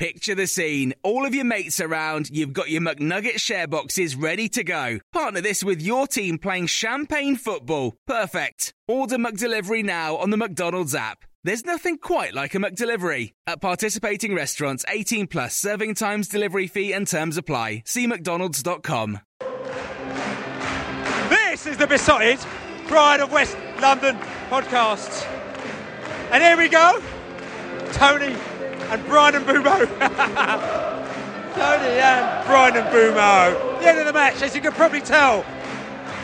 Picture the scene. All of your mates around, you've got your McNugget share boxes ready to go. Partner this with your team playing champagne football. Perfect. Order McDelivery now on the McDonald's app. There's nothing quite like a McDelivery. At participating restaurants, 18 plus serving times, delivery fee and terms apply. See mcdonalds.com. This is the Beesotted Pride of West London podcast. And here we go. Toney and Bryan and Mbeumo. Toney and Bryan and Mbeumo. The end of the match, as you can probably tell,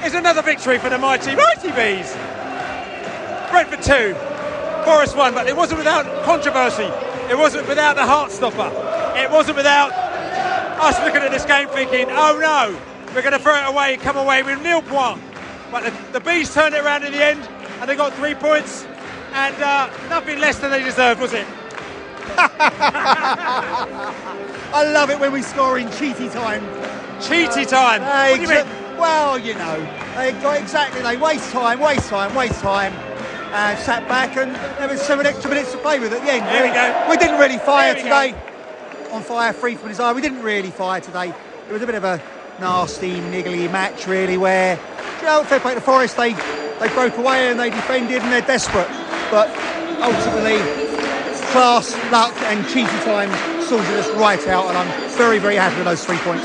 is another victory for the mighty, mighty Bees. Brentford 2, Forest 1, but it wasn't without controversy. It wasn't without the heart stopper. It wasn't without us looking at this game thinking, oh no, we're going to throw it away and come away with nil point. But the, the Bees turned it around in the end and they got three points and uh, nothing less than they deserved, was it? I love it when we score in cheaty time. Cheaty time. They what do you mean? Well, you know, they got exactly. They waste time, waste time, waste time. Uh, sat back and there was seven extra minutes to play with at the end. There we go. We didn't really fire we today. On fire, free from his eye. We didn't really fire today. It was a bit of a nasty, niggly match, really. Where, you know, fair play to Forest, they they broke away and they defended and they're desperate. But ultimately, class, luck, and cheaty time sorted us right out. And I'm very, very happy with those three points.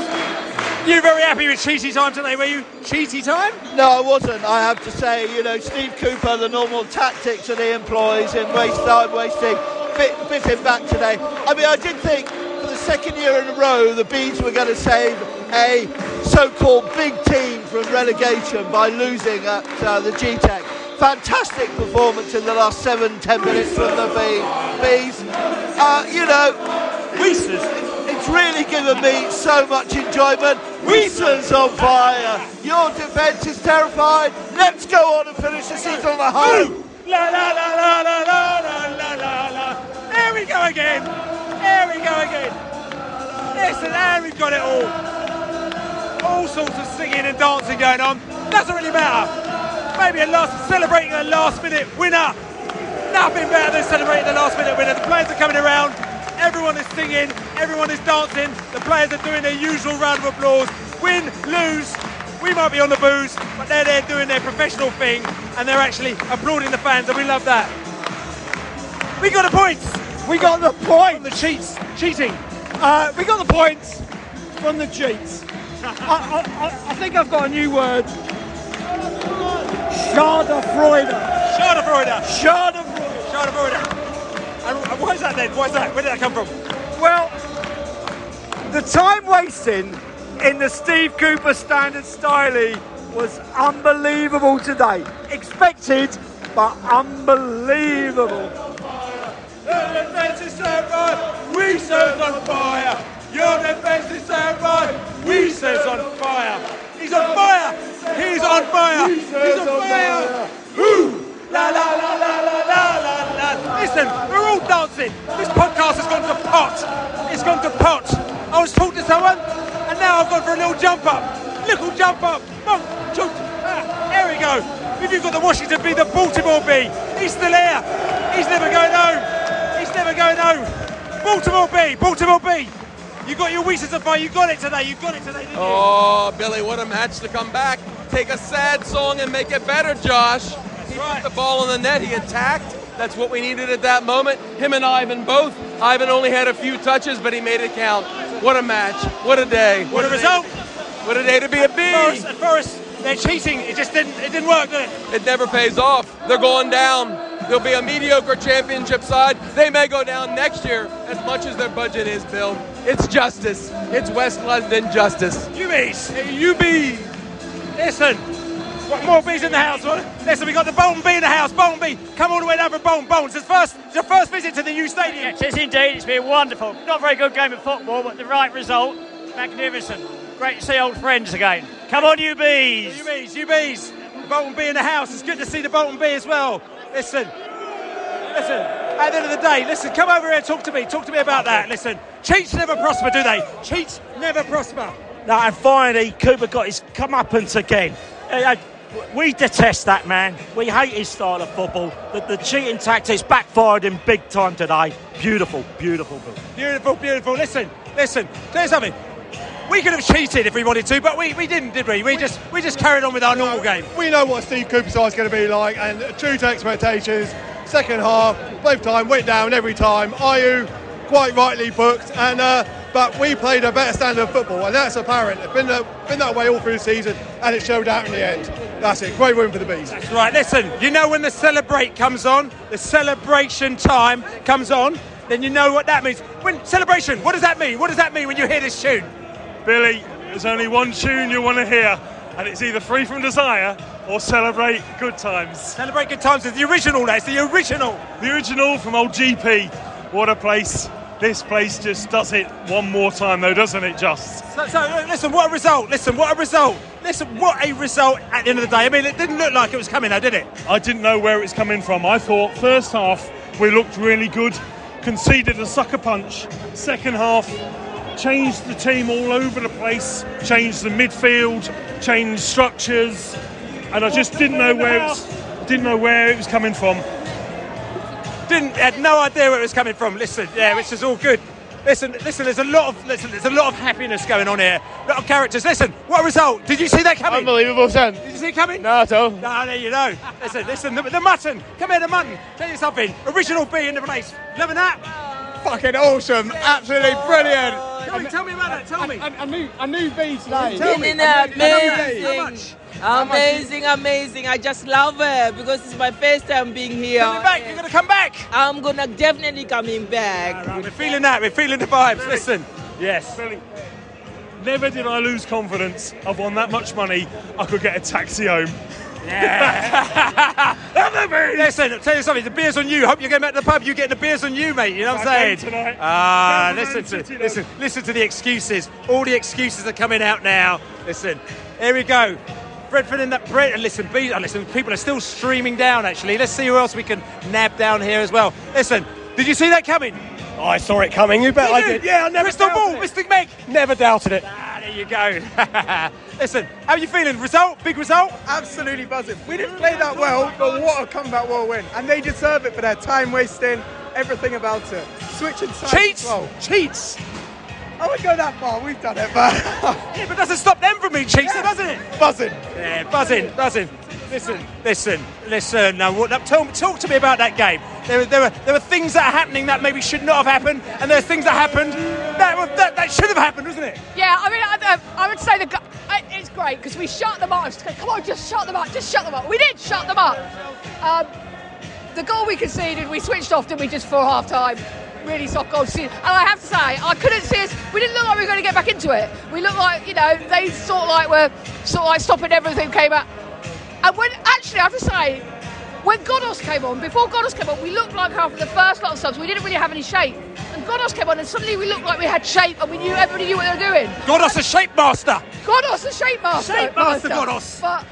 You very happy with cheesy time today, were you? Cheesy time? No, I wasn't. I have to say, you know, Steve Cooper, the normal tactics that he employs in waste time wasting, bit, bit him back today. I mean, I did think for the second year in a row the Bees were going to save a so-called big team from relegation by losing at uh, the Gtech. Fantastic performance in the last seven, ten minutes from the Bees. Uh, you know, Wissa's, it's really given me so much enjoyment. Wissa's on fire. Your defence is terrified. Let's go on and finish the season on a high. La la la la la la la la la. There we go again. There we go again. Listen, there we've got it all. All sorts of singing and dancing going on. Doesn't really matter. Maybe a last celebrating a last minute winner. Nothing better than celebrating the last minute winner. The players are coming around. Everyone is singing. Everyone is dancing. The players are doing their usual round of applause. Win, lose. We might be on the booze, but they're there doing their professional thing, and they're actually applauding the fans, and we love that. We got the points. We got the point. From the cheats, cheating. Uh, we got the points from the cheats. I, I, I- I think I've got a new word. Schadenfreude. Schadenfreude. Schadenfreude. Schadenfreude. And is that then? Why is that? Where did that come from? Well, the time wasting in the Steve Cooper standard styling was unbelievable today. Expected, but unbelievable. Wissa's on fire. Your defense is so right. Wissa's on fire. He's on fire. He's on fire. He's on fire. Woo! La la la la la la la la. Listen, we're all dancing. This podcast has gone to pot. It's gone to pot. I was talking to someone, and now I've gone for a little jump up. Little jump up. Boom, shoot. Ah, there we go. If you've got the Washington bee, the Baltimore bee, he's still here. He's never going home. He's never going home. Baltimore bee, Baltimore bee. You got your wishes on fire. You got it today. You got it today, didn't you? Oh, Billy, what a match to come back. Take a sad song and make it better, Josh. He right. put the ball in the net. He attacked. That's what we needed at that moment. Him and Ivan both. Ivan only had a few touches, but he made it count. What a match. What a day. What a day- result. What a day to be a bee. At first, they're cheating. It just didn't. It didn't work, did it? It never pays off. They're going down. There'll be a mediocre championship side. They may go down next year as much as their budget is, Bill. It's justice. It's West London justice. You bees. Hey, you be. Listen. What more bees in the house? What? Listen, we got the Bolton bee in the house. Bolton bee, come all the way down from Bolton. Bolton, it's first, it's your first visit to the new stadium. Yes, it is indeed. It's been wonderful. Not a very good game of football, but the right result. Magnificent. Great to see old friends again. Come on, you bees. You bees, you bees. The Bolton bee in the house. It's good to see the Bolton bee as well. Listen, listen. At the end of the day, listen. Come over here and talk to me. Talk to me about that. Listen. Cheats never prosper, do they? Cheats never prosper. No, and finally, Cooper got his comeuppance again. Uh, uh, we detest that man. We hate his style of football. The, the cheating tactics backfired him big time today. Beautiful, beautiful. Bill. Beautiful, beautiful. Listen, listen. There's something. We could have cheated if we wanted to, but we, we didn't, did we? We just we just carried on with our normal game. We know what Steve Cooper's side is going to be like, and true to expectations. Second half, both time went down every time. IU quite rightly booked, and uh, but we played a better standard of football, and that's apparent. It's been, uh, been that way all through the season, and it showed out in the end. That's it. Great win for the bees. That's right. Listen, you know when the celebrate comes on, the celebration time comes on, then you know what that means. When celebration, what does that mean? What does that mean when you hear this tune? Billy, there's only one tune you want to hear, and it's either Freed from Desire or Celebrate Good Times. Celebrate good times is the original. That's the original. The original from old GP. What a place. This place just does it one more time, though, doesn't it, just? So, so listen, what a result! Listen, what a result! Listen, what a result at the end of the day. I mean, it didn't look like it was coming, though, did it? I didn't know where it was coming from. I thought first half we looked really good, conceded a sucker punch. Second half, changed the team all over the place, changed the midfield, changed structures, and I just didn't know where it was, didn't know where it was coming from. Didn't had no idea where it was coming from. Listen, yeah, which is all good. Listen, listen. There's a lot of listen. There's a lot of happiness going on here. A lot of characters. Listen, what a result! Did you see that coming? Unbelievable, son. Did you see it coming? No, at all. No, there you go. Listen, listen. The, the mutton. Come here, the mutton. Tell you something. Original B in the place. Loving that. Fucking awesome. Absolutely brilliant. Tell me, tell me about that. Tell me. A new, a new bee today. Tell me. Isn't it Amazing. How amazing? much? Amazing, amazing. I just love it because it's my first time being here. Coming back. You're gonna come back. I'm gonna definitely coming back. We're feeling that. We're feeling the vibes. Listen. Yes. Billy, Never did I lose confidence. I've won that much money. I could get a taxi home. Listen, I'll tell you something. The beer's on you. Hope you're going back to the pub. You getting the beer's on you, mate. You know what I'm saying? tonight. Ah, Camperdown listen to though. listen, listen to the excuses. All the excuses are coming out now. Listen, here we go. Bredford in that bread. And listen, be, oh, listen. People are still streaming down. Actually, let's see who else we can nab down here as well. Listen, did you see that coming? Oh, I saw it coming. You bet Did I you? did. Yeah, I never Crystal ball, doubted it. Mr. Meg. Never doubted it. There you go. listen, how are you feeling? Result? Big result? Absolutely buzzing. We didn't play that well, but what a comeback, a win. And they deserve it for their time wasting, everything about it. Switching sides. Cheats. Well. Cheats. I wouldn't go that far, we've done it, but Yeah, but doesn't stop them from being cheats, doesn't it? buzzing. Yeah, buzzing, buzzing. Listen, listen, listen. Now, what, tell, talk to me about that game. There, were- there were there were things that are happening that maybe should not have happened, and there are things that happened that that, that should have happened, wasn't it? Yeah, I mean, I, I would say the it's great because we shut them up. Come on, just shut them up. Just shut them up. We did shut them up. Um, the goal we conceded, we switched off, didn't we, just for half time? Really soft goal. And I have to say, I couldn't see us. We didn't look like we were going to get back into it. We looked like, you know, they sort of like were sort of like stopping everything came out. And when actually, I have to say, when Godos came on, before Godos came on, we looked like after the first lot of subs, we didn't really have any shape. Godos came on, and suddenly we looked like we had shape, and we knew everybody knew what they were doing. Godos a shape master. Godos, the shape master. Shape master Godos. But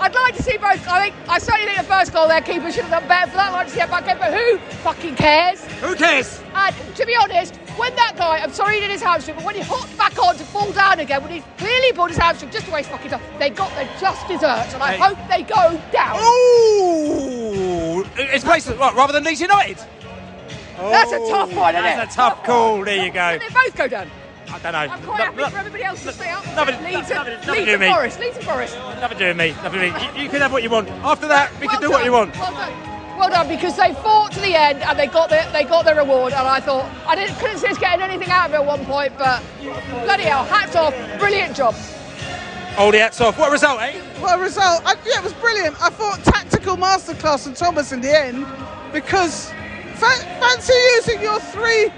I'd like to see both. I think I certainly think the first goal their keeper should have done better for that. I'd like to see it back in, but who fucking cares? Who cares? And to be honest, when that guy, I'm sorry he did his hamstring, but when he hopped back on to fall down again, when he clearly pulled his hamstring just to waste fucking time, they got their just desserts, and I Hey. hope they go down. Ooh, it's places what, rather than Leeds United. That's a tough one, isn't That's it? a tough call. There you go. And they both go down. I don't know. I'm quite happy for everybody else to stay up. nothing- Leeds nothing- and, nothing Leeds to and me. Forest. Leeds and Forest. Nothing to do with me. Nothing to do with me. You, you can have what you want. After that, we can do what you want. Well done. Well done, because they fought to the end and they got their they got their reward. And I thought I didn't couldn't see us getting anything out of it at one point, but bloody hell, hats off, brilliant job. Hold the hats off. What result, eh? What a result! I, yeah, it was brilliant. I thought tactical masterclass from Thomas in the end because fa- fancy using your three.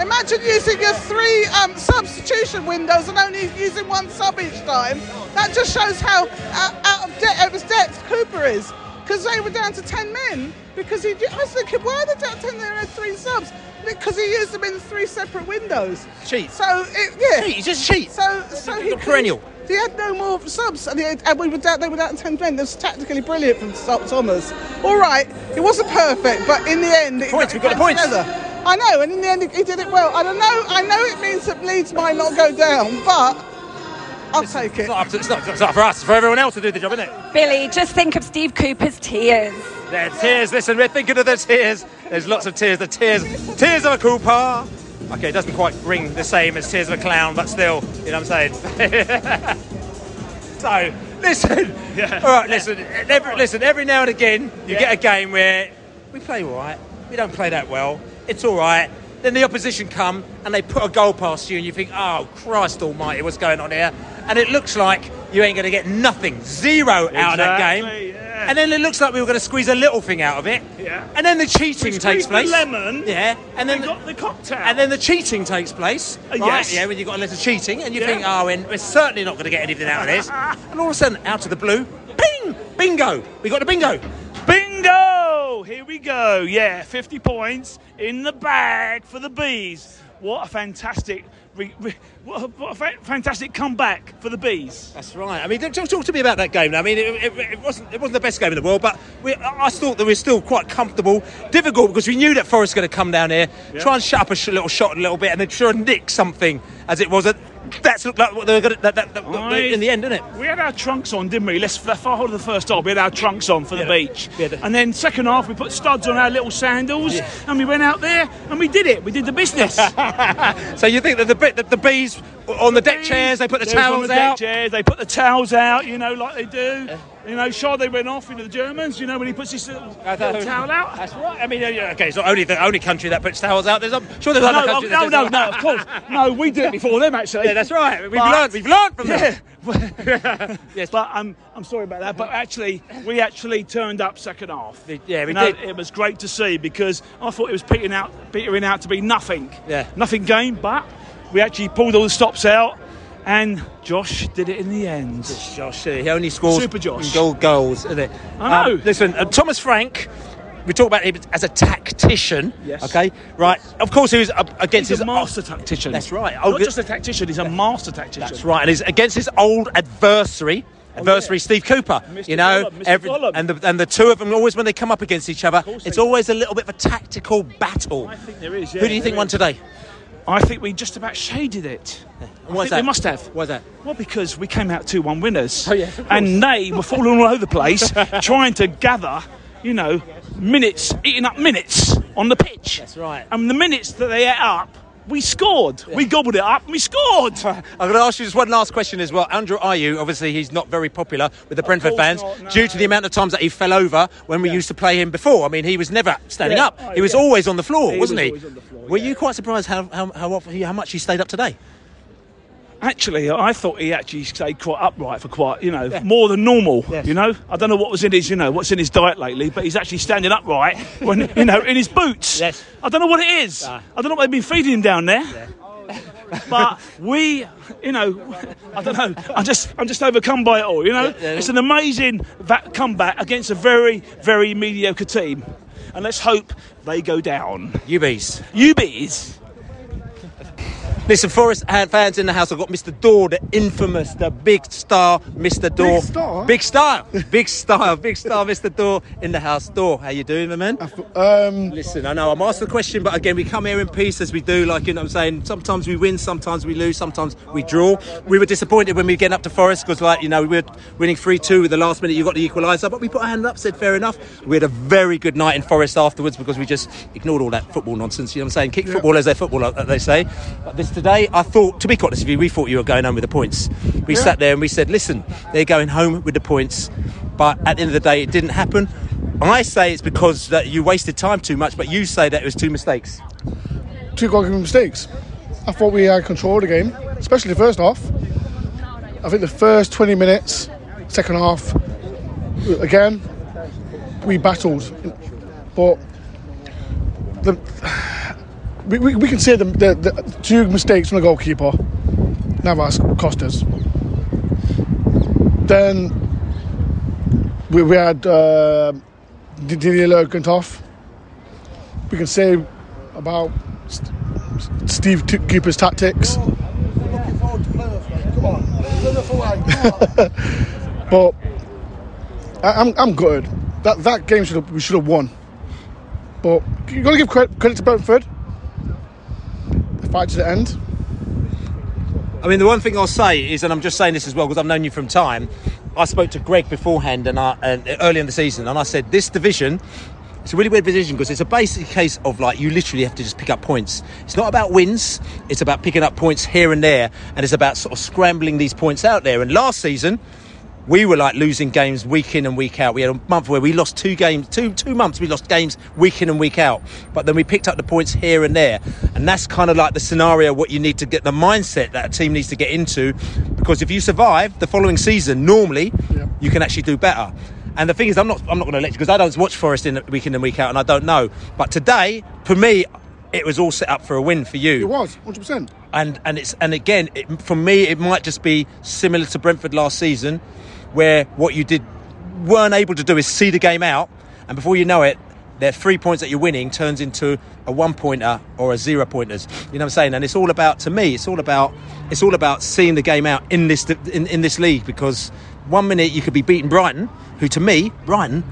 Imagine using your three um, substitution windows and only using one sub each time. That just shows how out, out of de- out of depth Cooper is. Because they were down to ten men. Because he, I was thinking, why are they down to ten? They had three subs. Because he used them in three separate windows. Cheat. So it, yeah, Cheat, he's just cheat. So so he perennial. He had no more subs, and, had, and we were down. They were down to ten men. That was tactically brilliant from Thomas. All right, it wasn't perfect, but in the end, it, Points, it we've got the points. Together. I know, and in the end, he did it well. I don't know. I know it means that Leeds might not go down, but I'll take it. It's not, to- it's, not, it's not for us. It's for everyone else to do the job, isn't it? Billy, just think of Steve Cooper's tears. There, tears. Listen, we're thinking of the tears. There's lots of tears. The tears, tears of a Cooper. Okay, it doesn't quite ring the same as tears of a clown, but still, you know what I'm saying. so, listen. All right, listen. Every, listen. Every now and again, you get a game where we play all right. We don't play that well. It's all right. Then the opposition come and they put a goal past you, and you think, "Oh Christ Almighty, what's going on here?" And it looks like you ain't going to get nothing, zero out of that game. Exactly, And then it looks like we were going to squeeze a little thing out of it. Yeah. And then the cheating takes squeezed the place. lemon. Yeah. And then We the, got the cocktail. And then the cheating takes place. Uh, right? yes. Yeah, when you've got a little cheating and you Yeah. think, oh, we're certainly not going to get anything out of this. and all of a sudden, out of the blue, ping, Bingo! We got the bingo. Bingo! Here we go. Yeah, 50 points in the bag for the bees. What a fantastic, re, re, what a, what a fantastic comeback for the bees. That's right. I mean, talk, talk to me about that game. Now. I mean, it, it, it wasn't it wasn't the best game in the world, but we, I thought that we were still quite comfortable. Difficult because we knew that Forest was going to come down here, Yeah. try and shut up a sh- little shot a little bit, and then try and nick something as it was. At, that's looked like what they were going to, that, that, that, I- in the end, didn't it? We had our trunks on, didn't we? Let's for the whole of the first half, we had our trunks on for the beach. And then second half, we put studs on our little sandals, and we went out there and we did it. We did the business. So you think that the bit that the bees on the deck chairs, they put the towels the deck out. chairs, they put the towels out, you know, like they do. You know, Sade went off, into the Germans, you know, when he puts his little towel out. That's right. I mean, uh, okay, it's not only the only country that puts towels out. There's, I'm sure there's no, other no, countries. no, that no, no, of course. No, we did it before them, actually. Yeah, that's right. We've But- learned. We've learned from yeah. them. yes. But I'm, I'm sorry about that. But actually, we actually turned up second half. Yeah, we You know, did. It was great to see because I thought it was petering out, petering out to be nothing. Yeah. Nothing game, but we actually pulled all the stops out, and Josh did it in the end. Josh, he only scores Super Josh. goal goals, isn't it? I know. Um, listen, uh, Thomas Frank. We talk about him as a tactician. Yes. Okay. Right. Of course, he was against He's his a master tactician. That's right. Not just a tactician, he's a master tactician. That's right, and he's against his old adversary. Adversary Steve Cooper, Mr. you know, Gollum. Gollum. and the and the two of them always when they come up against each other, it's always a little bit of a tactical battle. I think there is. Yeah, Who do you think there won today? I think we just about shaded it. I why's think that? we must have. Why's that? Well, because we came out 2 1 winners. Oh, course. and they were falling all over the place, trying to gather, you know, minutes, eating up minutes on the pitch. That's right. And the minutes that they ate up, we scored. We gobbled it up we scored. I'm going to ask you just one last question as well. Andrew Ayew, obviously, he's not very popular with the Brentford fans not, no. due to the amount of times that he fell over when we used to play him before. I mean, he was never standing Yeah. up. Oh, he was yeah. always on the floor, He wasn't was he? always on the floor, Were you quite surprised how how how, often, how much he stayed up today? Actually, I thought he actually stayed quite upright for quite, you know, more than normal. You know, I don't know what was in his, you know, what's in his diet lately, but he's actually standing upright when, you know, in his boots. Yes. I don't know what it is. Ah. I don't know what they've been feeding him down there. but we, you know, I don't know. I'm just, I'm just overcome by it all. You know, it's an amazing comeback against a very, very mediocre team, and let's hope they go down. UBs. UBs. Listen, Forest fans in the house. I've got Mr. Door, the infamous, the big star, Mr. Door. Big star? Big star. big star. Big star, Mr. Door in the house. Door, how you doing, my man? Um, Listen, I know I'm asking the question, but again, we come here in peace as we do. Like, you know what I'm saying? Sometimes we win, sometimes we lose, sometimes we draw. We were disappointed when we get up to Forest because, like, you know, we were winning 3 2 with the last minute, you got the equaliser, but we put our hand up, said fair enough. We had a very good night in Forest afterwards because we just ignored all that football nonsense. You know what I'm saying? Kick football as their football, they say. But this today, I thought, to be quite honest with you, we thought you were going home with the points. We Yeah. sat there and we said, listen, they're going home with the points. But at the end of the day, it didn't happen. I say it's because that you wasted time too much, but you say that it was two mistakes. two goalkeeping mistakes. I thought we had control of the game, especially the first half. I think the first 20 minutes, second half, again, we battled. But the, we, we, we can say the, the, the two mistakes from the goalkeeper, Navas cost us. Then we, we had uh, Didier Lerkenthoff. We can say about St- Steve T- Cooper's tactics. but I, I'm I'm good. That that game should we should have won. But you got to give credit, credit to Brentford. Fight to the end. I mean, the one thing I'll say is, and I'm just saying this as well because I've known you from time. I spoke to Greg beforehand and, I, and early in the season, and I said this division. It's a really weird position because it's a basic case of like you literally have to just pick up points. It's not about wins; it's about picking up points here and there, and it's about sort of scrambling these points out there. And last season, we were like losing games week in and week out. We had a month where we lost two games, two two months we lost games week in and week out. But then we picked up the points here and there, and that's kind of like the scenario what you need to get the mindset that a team needs to get into, because if you survive the following season, normally you can actually do better. And the thing is, I'm not I'm not going to let you because I don't watch Forest in week in and week out, and I don't know. But today, for me, it was all set up for a win for you It was 100. percent and and it's and again it, for me it might just be similar to Brentford last season where what you did weren't able to do is see the game out and before you know it their three points that you're winning turns into a one pointer or a zero pointers you know what I'm saying? And it's all about to me it's all about it's all about seeing the game out in this in, in this league because one minute you could be beating Brighton who to me Brighton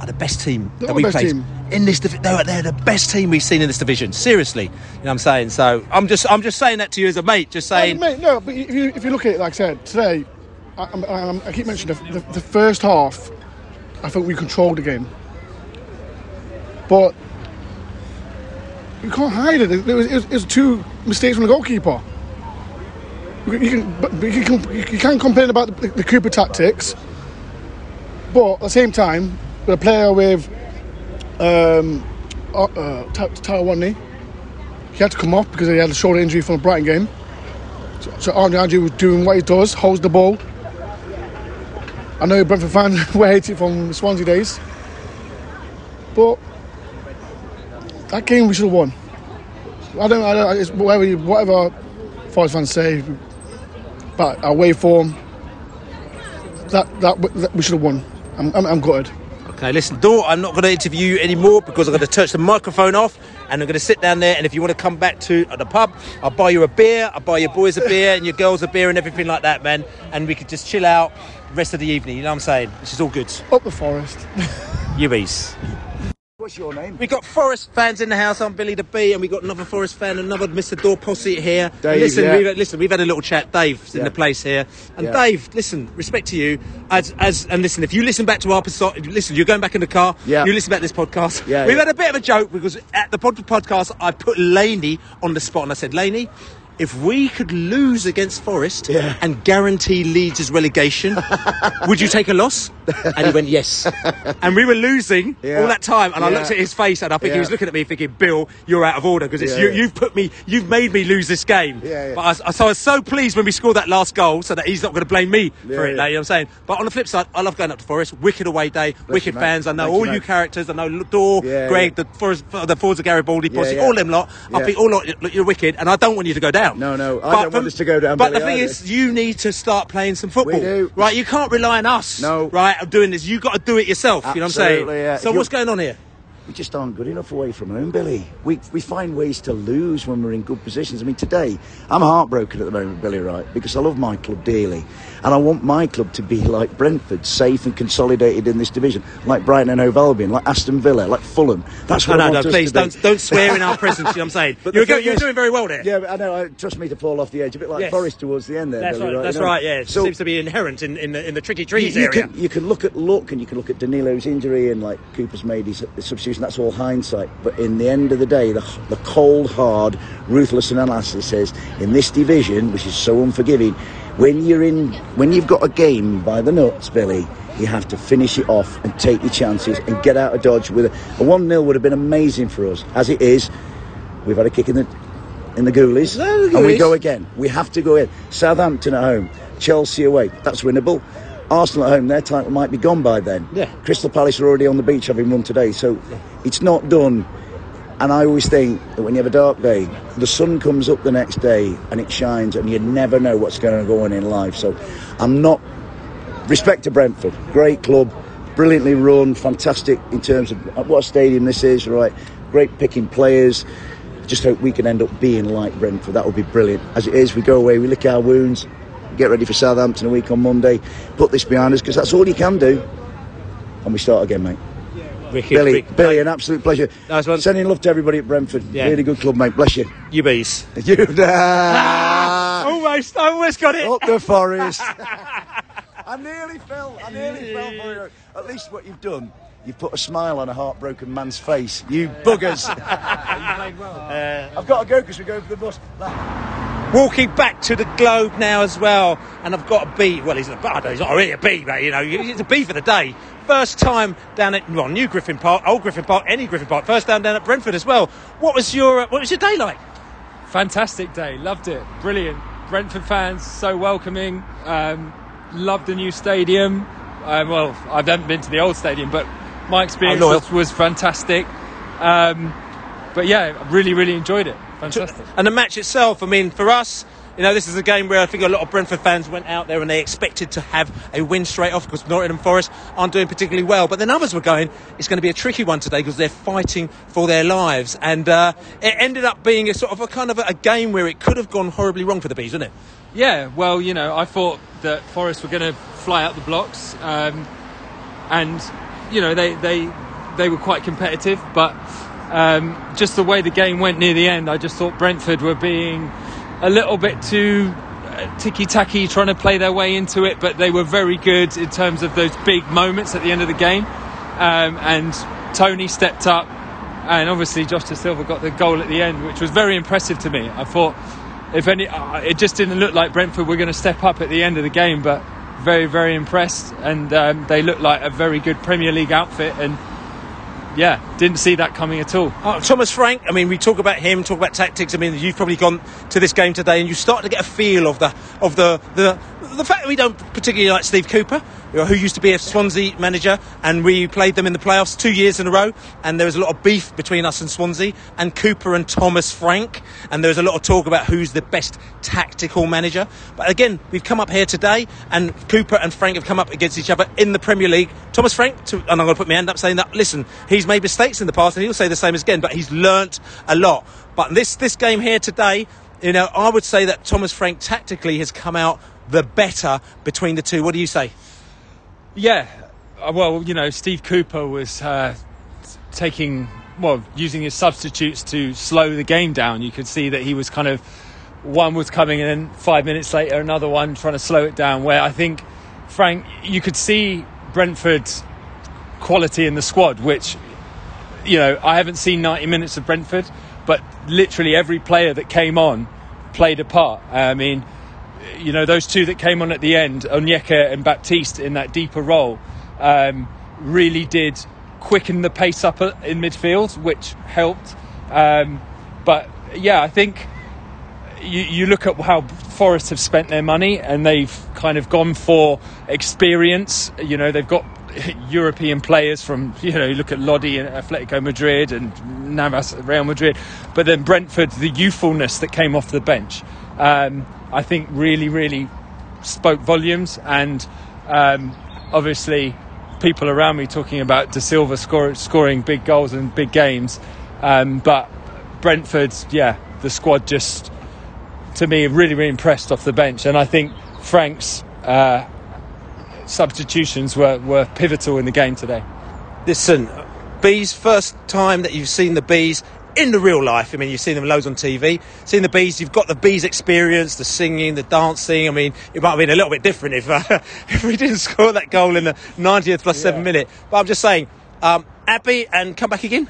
are the best team They're that we played team. in this divi- they're, they're the best team we've seen in this division seriously. You know what i'm saying? So i'm just i'm just saying that to you as a mate just saying mate, no, but if you if you look at it, like I said today, I, I'm- I'm- keep mentioning the, the, the first half. I think we controlled the game, but you can't hide it. It was, it was, it was two mistakes from the goalkeeper. You can, you can, you can complain about the, the Cooper tactics, but at the same time, with a player with um, uh, uh, he had to come off because he had a shoulder injury from the Brighton game. So, so Andre Andrew was doing what he does, holds the ball. I know Brentford fans will hate it from Swansea days, but that game we should have won. I don't, I don't it's whatever, whatever Forest fans say, but our way form, that, that, that we should have won. I'm, I'm, I'm gutted. okay listen Dor, i'm not going to interview you anymore because i'm going to touch the microphone off and i'm going to sit down there and if you want to come back to uh, the pub i'll buy you a beer i'll buy your boys a beer and your girls a beer and everything like that man and we could just chill out rest of the evening you know what i'm saying which is all good Up the Forest. UBs. What's your name? We got Forest fans in the house. I'm Billy the Bee, and we got another Forest fan, another Mr. Door posse here. Dave, listen, yeah. we've, listen, we've had a little chat. Dave's in the place here, and Yeah. Dave, listen, respect to you. As as and listen, if you listen back to our episode, listen, you're going back in the car. Yeah. You listen back to this podcast. Yeah, We've yeah. had a bit of a joke because at the pod- podcast, I put Laney on the spot, and I said, Laney. If we could lose against Forest and guarantee Leeds' relegation, would you take a loss? And he went, yes. and we were losing Yeah. all that time. And I looked at his face, and I think he was looking at me, thinking, "Bill, you're out of order because it's Yeah, you. yeah. You've put me. You've made me lose this game." Yeah, yeah. But I, was- so I was so pleased when we scored that last goal, so that he's not going to blame me Yeah, for it. yeah. now, You know what I'm saying? But on the flip side, I love going up to Forest. Wicked away day. wicked you, fans. I know Thank all you, you, characters. I know Dor, Yeah, Greg, the Forest, the of Garibaldi, posse, yeah. all them lot. I Yeah. think all lot, look, you're wicked, and I don't want you to go down. No, no, I But don't want from- us to go down, But Billy, the thing is, you need to start playing some football. do. Right? You can't rely on us. No. Right? Of doing this, You've got to do it yourself. You know what I'm saying? Yeah. So If what's going on here? We just aren't good enough away from home, Billy. We, we find ways to lose when we're in good positions. I mean, today, I'm heartbroken at the moment, Billy, right? Because I love my club dearly. And I want my club to be like Brentford, safe and consolidated in this division. Like Brighton and Hove Albion, like Aston Villa, like Fulham. That's what no, I no, want no, us please to don't don't swear in our presence. You know what I'm saying? But you're, go, you're is- doing very well there. Yeah, but I know. I, trust me to fall off the edge. A bit like Yes. Forest towards the end there. That's Billy, right. That's you know? right. Yeah, it So- seems to be inherent in, in the in the tricky you, trees you area. can, you can look at luck and you can look at Danilo's injury and like Cooper's made his, his substitution. That's all hindsight. But in the end of the day, the, the cold, hard, ruthless analysis says in this division, which is so unforgiving, when you're in, when you've got a game by the nuts, Billy. You have to finish it off and take your chances and get out of dodge with a, a one 0 would have been amazing for us. As it is, we've had a kick in the in the ghoulies, No, the and we go again. We have to go in. Southampton at home, Chelsea away. That's winnable. Arsenal at home, their title might be gone by then. Yeah. Crystal Palace are already on the beach having won today, so it's not done. And I always think that when you have a dark day, the sun comes up the next day and it shines, and you never know what's going to go on in life. So I'm not. Respect to Brentford, great club, brilliantly run, fantastic in terms of what a stadium this is, right? Great picking players. Just hope we can end up being like Brentford. That would be brilliant. As it is, we go away, we lick our wounds, get ready for Southampton a week on Monday, put this behind us because that's all you can do, and we start again, mate. Wicked, Billy, wicked. Billy, an absolute pleasure. Nice one. Sending love to everybody at Brentford. Yeah. Really good club, mate. Bless you. You bees. You. Ah, almost, I almost got it. up the forest. I nearly fell. I nearly fell for you. At least what you've done, you've put a smile on a heartbroken man's face. You buggers. I've got to go because we're going for the bus. Walking back to the Globe now as well, and I've got a B. Well, he's, a, I don't know, he's not really a B, but you know, he's a B for the day. First time down at well, New Griffin Park, Old Griffin Park, any Griffin Park. First time down at Brentford as well. What was your uh, What was your day like? Fantastic day, loved it, brilliant. Brentford fans so welcoming. Um, loved the new stadium. Um, well, I haven't been to the old stadium, but my experience was, was fantastic. Um, but yeah, I really, really enjoyed it. Fantastic. And the match itself, I mean, for us, you know, this is a game where I think a lot of Brentford fans went out there and they expected to have a win straight off because Nottingham Forest aren't doing particularly well. But then others were going, it's going to be a tricky one today because they're fighting for their lives. And uh, it ended up being a sort of a kind of a, a game where it could have gone horribly wrong for the Bees, didn't it? Yeah, well, you know, I thought that Forest were going to fly out the blocks, um, and you know they they they were quite competitive, but um, just the way the game went near the end, I just thought Brentford were being a little bit too uh, ticky tacky, trying to play their way into it, but they were very good in terms of those big moments at the end of the game, um, and Toney stepped up. And obviously, Josh Dasilva got the goal at the end, which was very impressive to me. I thought if any, uh, it just didn't look like Brentford were going to step up at the end of the game, but very, very impressed, and um, they looked like a very good Premier League outfit, and yeah, didn't see that coming at all. Oh, Thomas Frank, I mean, we talk about him, talk about tactics. I mean, you've probably gone to this game today and you start to get a feel of the of the the, the fact that we don't particularly like Steve Cooper, uh, who used to be a Swansea manager, and we played them in the playoffs two years in a row, and there was a lot of beef between us and Swansea, and Cooper and Thomas Frank, and there was a lot of talk about who's the best tactical manager. But again, we've come up here today, and Cooper and Frank have come up against each other in the Premier League. Thomas Frank, to, and I'm going to put my hand up saying that, listen, he's made mistakes in the past, and he'll say the same again, but he's learnt a lot. But this this game here today, you know, I would say that Thomas Frank tactically has come out the better between the two. What do you say? Yeah, uh, well, you know, Steve Cooper was uh, taking, well, using his substitutes to slow the game down. You could see that he was kind of, one was coming then five minutes later, another one trying to slow it down. Where I think, Frank, you could see Brentford's quality in the squad, which, you know, I haven't seen 90 minutes of Brentford, but literally every player that came on played a part. I mean, you know, those two that came on at the end, Onyeka and Baptiste, in that deeper role, um, really did quicken the pace up in midfield, which helped. Um, but yeah, I think you, you look at how Forest have spent their money and they've kind of gone for experience. You know, they've got European players from, you know, you look at Lodi and Atletico Madrid and Navas at Real Madrid. But then Brentford, the youthfulness that came off the bench, um, I think really, really spoke volumes. And um, obviously, people around me talking about Dasilva score, scoring big goals and big games. Um, but Brentford, yeah, the squad just, to me, really, really impressed off the bench. And I think Frank's uh, substitutions were, were pivotal in the game today. Listen, bees, first time that you've seen the bees in the real life. I mean, you've seen them loads on TV. Seen the bees, you've got the bees experience, the singing, the dancing. I mean, it might have been a little bit different if uh, if we didn't score that goal in the 90th plus seven minute. But I'm just saying, um, happy and come back again.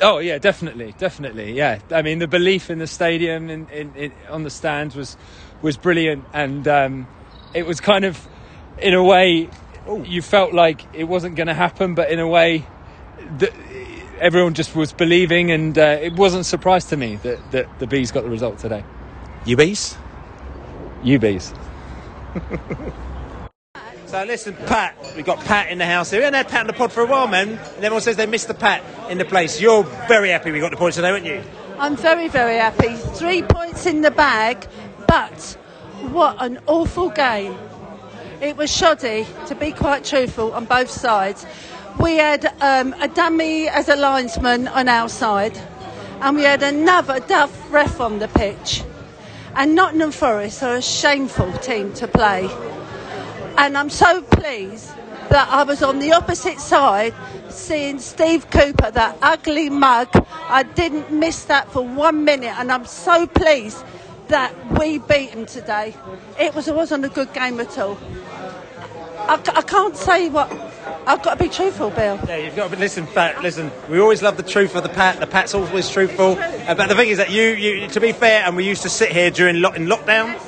Oh yeah, definitely, definitely. Yeah, I mean the belief in the stadium and in, in, on the stands was was brilliant, and um, it was kind of, in a way, you felt like it wasn't going to happen, but in a way, that everyone just was believing, and uh, it wasn't a surprise to me that, that the bees got the result today. You bees, you bees. So listen, Pat, we've got Pat in the house here. We haven't had Pat in the pod for a while, man. And everyone says they missed the Pat in the place. You're very happy we got the points today, weren't you? I'm very, very happy. Three points in the bag, but what an awful game. It was shoddy, to be quite truthful, on both sides. We had um, a dummy as a linesman on our side, and we had another duff ref on the pitch. And Nottingham Forest are a shameful team to play. And I'm so pleased that I was on the opposite side seeing Steve Cooper, that ugly mug. I didn't miss that for one minute, and I'm so pleased that we beat him today. It was it wasn't a good game at all. I, I can't say what. I've got to be truthful, Bill. Yeah, you've got to be, listen, Pat. Listen, we always love the truth of the Pat. The Pat's always truthful. Uh, but the thing is that you, you, to be fair, and we used to sit here during lo- in lockdown,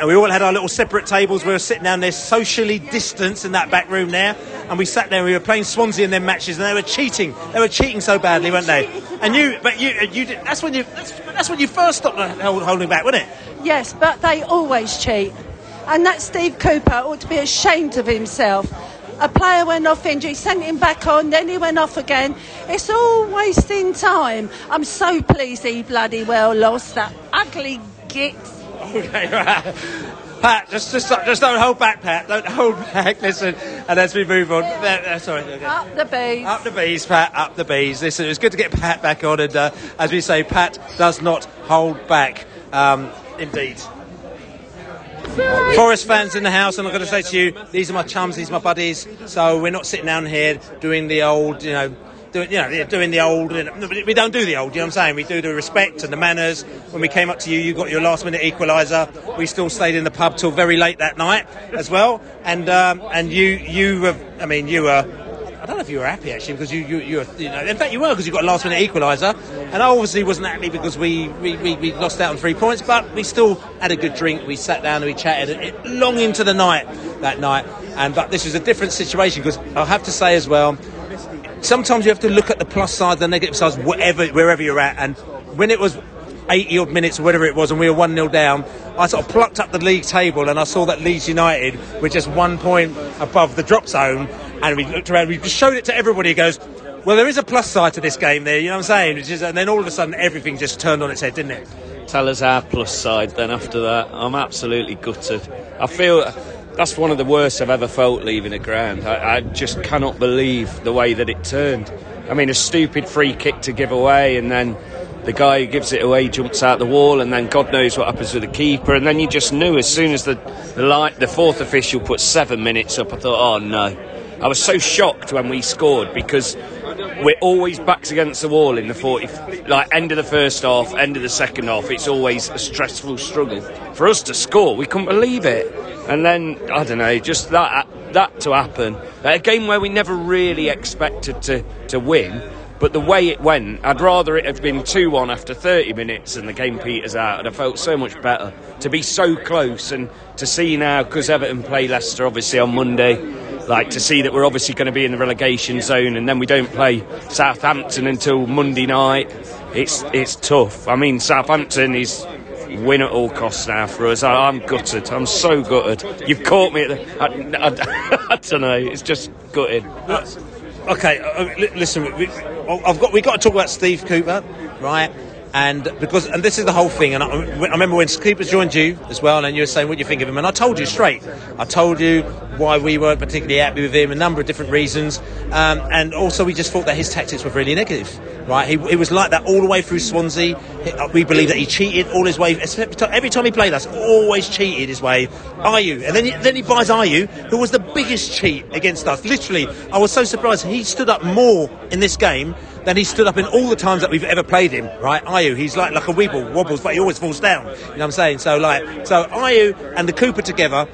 and we all had our little separate tables. We were sitting down there, socially distanced in that back room there, and we sat there. and We were playing Swansea in their matches, and they were cheating. They were cheating so badly, weren't they? And you, but you, uh, you did, that's when you, that's, that's when you first stopped holding back, wasn't it? Yes, but they always cheat. And that Steve Cooper ought to be ashamed of himself. A player went off injury, sent him back on, then he went off again. It's all wasting time. I'm so pleased he bloody well lost that ugly git. Okay, right. Pat, just, just, just don't hold back, Pat. Don't hold back. Listen, and as we move on, there, sorry. okay. Up the bees. Up the bees, Pat. Up the bees. Listen, it was good to get Pat back on, and uh, as we say, Pat does not hold back. Um, indeed. Forest fans in the house, and I'm going to say to you, these are my chums, these are my buddies. So we're not sitting down here doing the old, you know, doing, you know, doing the old. We don't do the old. You know what I'm saying? We do the respect and the manners. When we came up to you, you got your last minute equaliser. We still stayed in the pub till very late that night as well. And um, and you you were, I mean, you were. I don't know if you were happy actually because you, you, you, were, you know, in fact you were because you got a last minute equaliser, and I obviously wasn't happy because we, we, we, we lost out on three points, but we still had a good drink. We sat down and we chatted long into the night that night, and but this was a different situation because I have to say as well, sometimes you have to look at the plus side, the negative sides, whatever wherever you're at, and when it was 80 odd minutes or whatever it was, and we were 1 0 down, I sort of plucked up the league table and I saw that Leeds United were just one point above the drop zone. And we looked around, we just showed it to everybody. He goes, Well, there is a plus side to this game there, you know what I'm saying? And then all of a sudden, everything just turned on its head, didn't it? tell us our plus side then after that. I'm absolutely gutted. I feel that's one of the worst I've ever felt leaving a ground. I, I just cannot believe the way that it turned. I mean, a stupid free kick to give away, and then the guy who gives it away jumps out the wall, and then God knows what happens with the keeper. And then you just knew as soon as the the, light, the fourth official put seven minutes up, I thought, oh no. I was so shocked when we scored because we're always backs against the wall in the 40 like end of the first half end of the second half. It's always a stressful struggle for us to score. We couldn't believe it. And then i don't know just that that to happen. A game where we never really expected to to win but the way it went, I'd rather it have been 2 1 after 30 minutes and the game peters out, and I felt so much better to be so close and to see now, because Everton play Leicester obviously on Monday, Like to see that we're obviously going to be in the relegation zone, and then we don't play Southampton until Monday night. It's it's tough. I mean, Southampton is win at all costs now for us. I, I'm gutted. I'm so gutted. You've caught me. At the, I, I, I don't know. It's just gutted. Okay, uh, listen. We, I've got we got to talk about Steve Cooper, right? And because and this is the whole thing. And I, I remember when Cooper joined you as well, and you were saying what do you think of him, and I told you straight. I told you why we weren't particularly happy with him, a number of different reasons, um, and also we just thought that his tactics were really negative. Right? He, he was like that all the way through Swansea. Uh, We believe that he cheated all his way. Every time he played us, always cheated his way. Ayew, and then he, then he buys Ayew, who was the biggest cheat against us. Literally, I was so surprised. He stood up more in this game than he stood up in all the times that we've ever played him. Right, Ayew, he's like like a weeble, wobbles, but he always falls down. You know what I'm saying? So like, so Ayew and the Cooper together.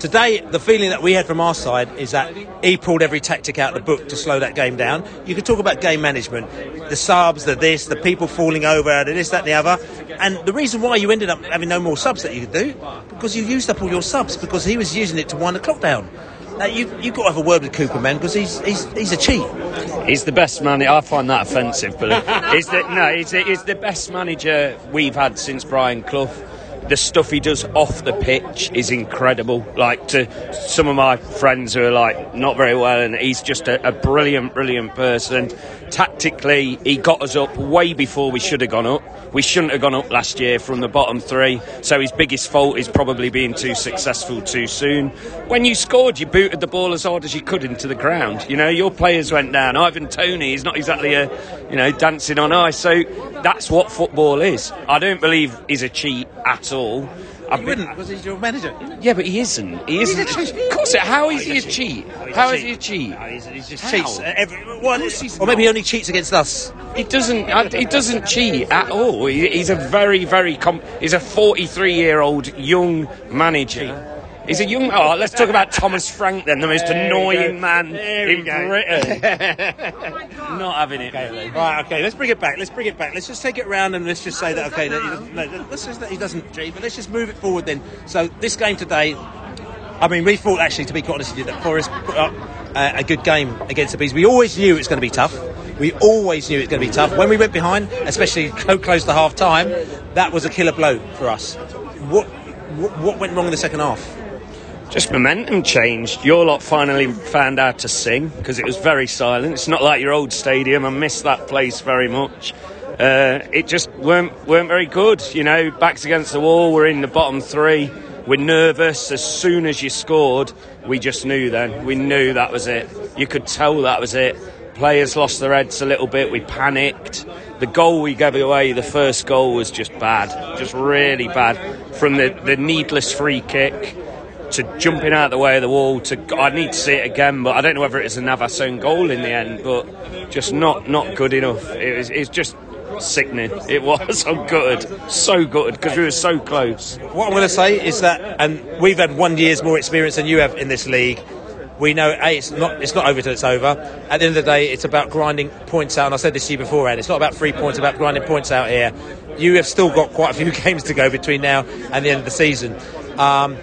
Today, the feeling that we had from our side is that he pulled every tactic out of the book to slow that game down. You could talk about game management, the subs, the this, the people falling over, the this, that, and the other. And the reason why you ended up having no more subs that you could do, because you used up all your subs, because he was using it to wind the clock down. Now, you, you've got to have a word with Cooper, man, because he's, he's, he's a cheat. He's the best man. I find that offensive, but he's the, no, he's the, he's the best manager we've had since Brian Clough. The stuff he does off the pitch is incredible. Like to some of my friends who are like not very well, and he's just a, a brilliant, brilliant person. Tactically, he got us up way before we should have gone up. We shouldn't have gone up last year from the bottom three. So his biggest fault is probably being too successful too soon. When you scored, you booted the ball as hard as you could into the ground. You know, your players went down. Ivan Toney is not exactly a, you know, dancing on ice. So that's what football is. I don't believe he's a cheat at all. I've wouldn't, because he's your manager. yeah, but he isn't. He isn't. Of course, how is he a cheat? How is he a cheat? He's just How? cheats. Every, well, or maybe he only cheats against us. He doesn't. He doesn't cheat at all. He's a very, very. Com- he's a 43-year-old young manager. He's a young. Oh, let's talk about Thomas Frank then, the most There annoying man There in. Britain. Not having it. really. Right, okay, let's bring it back. Let's bring it back. Let's just take it round and let's just say that, okay, that he doesn't, no, let's just that he doesn't but let's just move it forward then. So, this game today, I mean, we thought actually, to be quite honest with you, that Forest put up uh, a good game against the Bees. We always knew it was going to be tough. We always knew it was going to be tough. When we went behind, especially so close to half time, that was a killer blow for us. What, what went wrong in the second half? Just momentum changed. Your lot finally found out to sing because it was very silent. It's not like your old stadium. I miss that place very much. Uh, it just weren't weren't very good. You know, backs against the wall. We're in the bottom three. We're nervous. As soon as you scored, we just knew. Then we knew that was it. You could tell that was it. Players lost their heads a little bit. We panicked. The goal we gave away, the first goal, was just bad, just really bad. From the, the needless free kick to jumping out of the way of the wall to I need to see it again, but I don't know whether it was a Navas own goal in the end, but just not not good enough. It was it's just sickening. It was. I'm gutted, so gutted because we were so close. What I'm going to say is that, and we've had one year's more experience than you have in this league. We know a it's not it's not over till it's over. At the end of the day, it's about grinding points out. And I said this to you beforehand. It's not about three points. It's about grinding points out here. You have still got quite a few games to go between now and the end of the season. Um,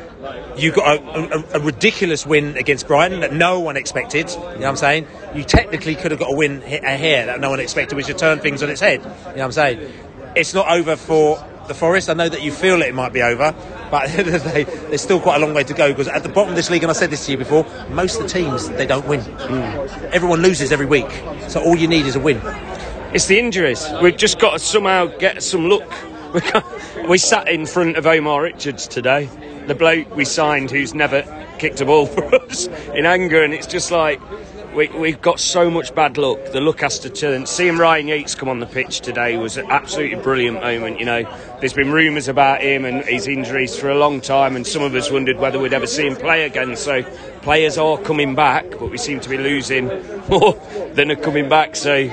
you got a, a, a ridiculous win against Brighton that no one expected. You know what I'm saying? You technically could have got a win here that no one expected, which would turn things on its head. You know what I'm saying? It's not over for the Forest. I know that you feel it might be over, but there's still quite a long way to go because at the bottom of this league, and I said this to you before, most of the teams they don't win. Everyone loses every week, so all you need is a win. It's the injuries. We've just got to somehow get some luck. We, sat in front of Omar Richards today, the bloke we signed who's never kicked a ball for us in anger, and it's just like we, we've got so much bad luck. The luck has to turn. Seeing Ryan Yates come on the pitch today was an absolutely brilliant moment. You know, there's been rumours about him and his injuries for a long time, and some of us wondered whether we'd ever see him play again. So players are coming back, but we seem to be losing more than are coming back. So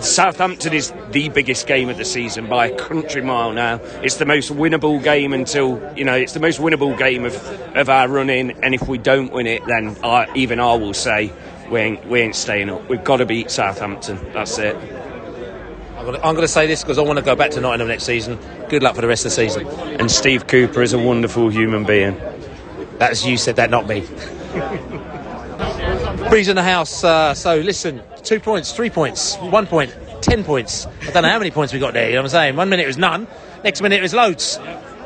Southampton is the biggest game of the season by a country mile now. It's the most winnable game until you know it's the most winnable game of, of our run in, and if we don't win it, then I, even I will say we ain't, we ain't staying up. We've got to beat Southampton. That's it. I'm going to, I'm going to say this because I want to go back to Nottingham next season. Good luck for the rest of the season. And Steve Cooper is a wonderful human being. That's you said that, not me. Breeze in the house. Uh, so listen, two points, three points, one point, ten points. I don't know how many points we got there. You know what I'm saying? One minute it was none. Next minute it was loads.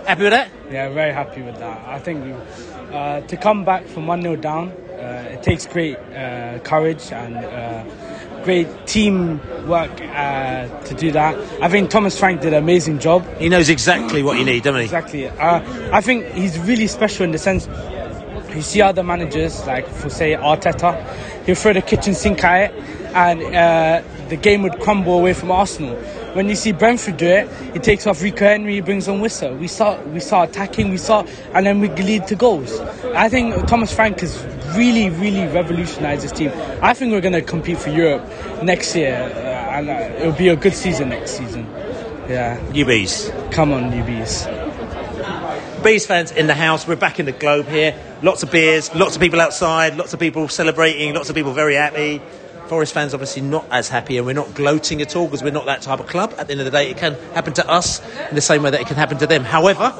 Happy with that? Yeah, very happy with that. I think uh, to come back from 1 0 down, it takes great uh, courage and uh, great team work uh, to do that. I think Thomas Frank did an amazing job. He knows exactly what you need, doesn't he? Exactly. Uh, I think he's really special in the sense you see other managers, like for say Arteta, he'll throw the kitchen sink at it and uh, the game would crumble away from Arsenal. When you see Brentford do it, he takes off Rico Henry, he brings on Wissa. We start, we start attacking, we start, and then we lead to goals. I think Thomas Frank has really, really revolutionised this team. I think we're going to compete for Europe next year, uh, and uh, it'll be a good season next season. Yeah. UBs. Come on, UBs. Bees fans in the house. We're back in the globe here. Lots of beers, lots of people outside, lots of people celebrating, lots of people very happy. Forest fans obviously not as happy, and we're not gloating at all because we're not that type of club. At the end of the day, it can happen to us in the same way that it can happen to them. However,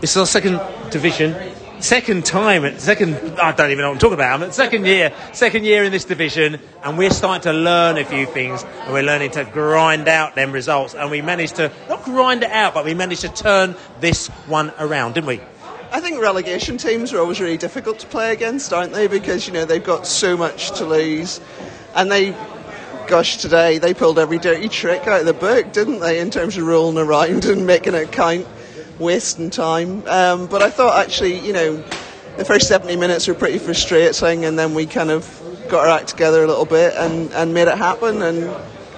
this is our second division, second time, second. I don't even know what I'm talking about. But second year, second year in this division, and we're starting to learn a few things, and we're learning to grind out them results, and we managed to not grind it out, but we managed to turn this one around, didn't we? I think relegation teams are always really difficult to play against, aren't they? Because you know they've got so much to lose, and they, gosh, today they pulled every dirty trick out of the book, didn't they? In terms of rolling around and making it count, wasting time. Um, but I thought actually, you know, the first 70 minutes were pretty frustrating, and then we kind of got our act together a little bit and, and made it happen. And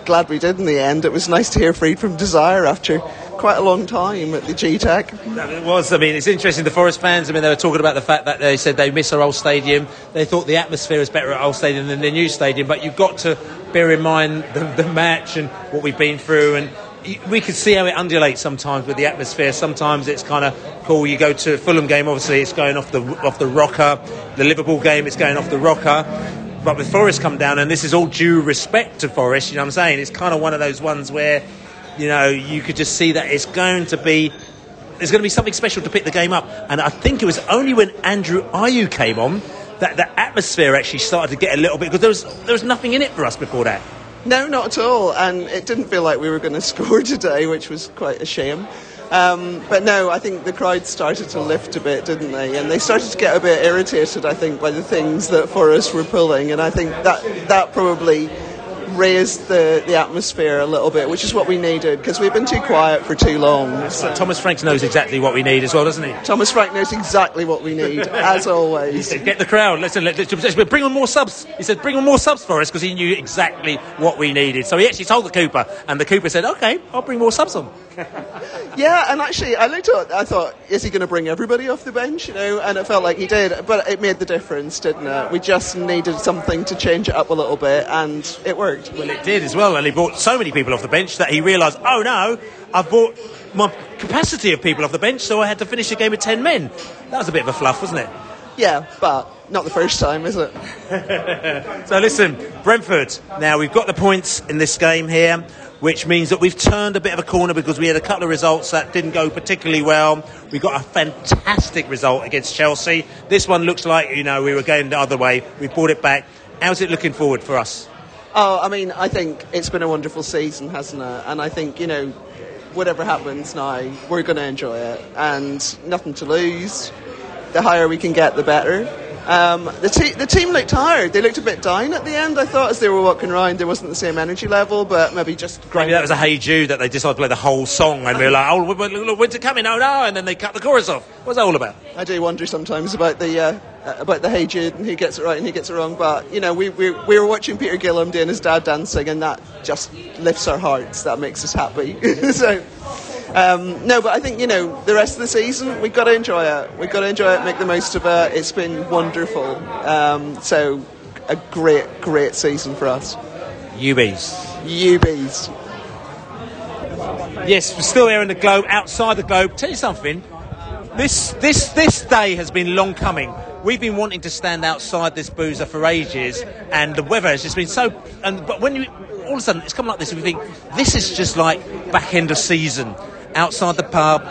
glad we did in the end. It was nice to hear Freed from Desire after quite a long time at the Gtech. It was. I mean, it's interesting. The Forest fans. I mean, they were talking about the fact that they said they miss our old stadium. They thought the atmosphere is better at old stadium than the new stadium. But you've got to bear in mind the, the match and what we've been through and. We can see how it undulates sometimes with the atmosphere. Sometimes it's kind of cool. You go to Fulham game, obviously it's going off the off the rocker. The Liverpool game, it's going off the rocker. But with Forest come down, and this is all due respect to Forest, you know what I'm saying? It's kind of one of those ones where you know, you could just see that it's going to be there's going to be something special to pick the game up. And I think it was only when Andrew Ayew came on that the atmosphere actually started to get a little bit because there was there was nothing in it for us before that. No, not at all. And it didn't feel like we were going to score today, which was quite a shame. Um, but no, I think the crowd started to lift a bit, didn't they? And they started to get a bit irritated, I think, by the things that Forest were pulling. And I think that that probably raised the, the atmosphere a little bit, which is what we needed because we've been too quiet for too long. So. Thomas Frank knows exactly what we need as well, doesn't he? Thomas Frank knows exactly what we need, as always. He said, "Get the crowd. Listen, let, let, bring on more subs." He said, "Bring on more subs for us," because he knew exactly what we needed. So he actually told the Cooper, and the Cooper said, "Okay, I'll bring more subs on." yeah, and actually, I looked at. I thought, is he going to bring everybody off the bench? You know, and it felt like he did, but it made the difference, didn't it? We just needed something to change it up a little bit, and it worked. Well, it did as well, and he brought so many people off the bench that he realised, oh no, I've brought my capacity of people off the bench, so I had to finish the game with ten men. That was a bit of a fluff, wasn't it? Yeah, but not the first time, is it? so listen, Brentford. Now we've got the points in this game here, which means that we've turned a bit of a corner because we had a couple of results that didn't go particularly well. We got a fantastic result against Chelsea. This one looks like you know we were going the other way. We brought it back. How's it looking forward for us? Oh, I mean, I think it's been a wonderful season, hasn't it? And I think you know, whatever happens now, we're going to enjoy it, and nothing to lose. The higher we can get, the better. Um, the, te- the team looked tired. They looked a bit down at the end. I thought as they were walking around, there wasn't the same energy level, but maybe just. Maybe that was a Hey Jude that they decided to play the whole song, and we were like, "Oh, look, when's it coming? Oh no!" And then they cut the chorus off. What's that all about? I do wonder sometimes about the uh, about the Hey Jude and who gets it right and who gets it wrong. But you know, we, we we were watching Peter Gilham doing his dad dancing, and that just lifts our hearts. That makes us happy. so. Um, no, but I think you know the rest of the season we've got to enjoy it. We've got to enjoy it, make the most of it. It's been wonderful. Um, so a great, great season for us. UBs. UBs. Yes, we're still here in the globe, outside the globe. Tell you something. This this this day has been long coming. We've been wanting to stand outside this boozer for ages, and the weather has just been so. And but when you all of a sudden it's come like this, and we think this is just like back end of season outside the pub,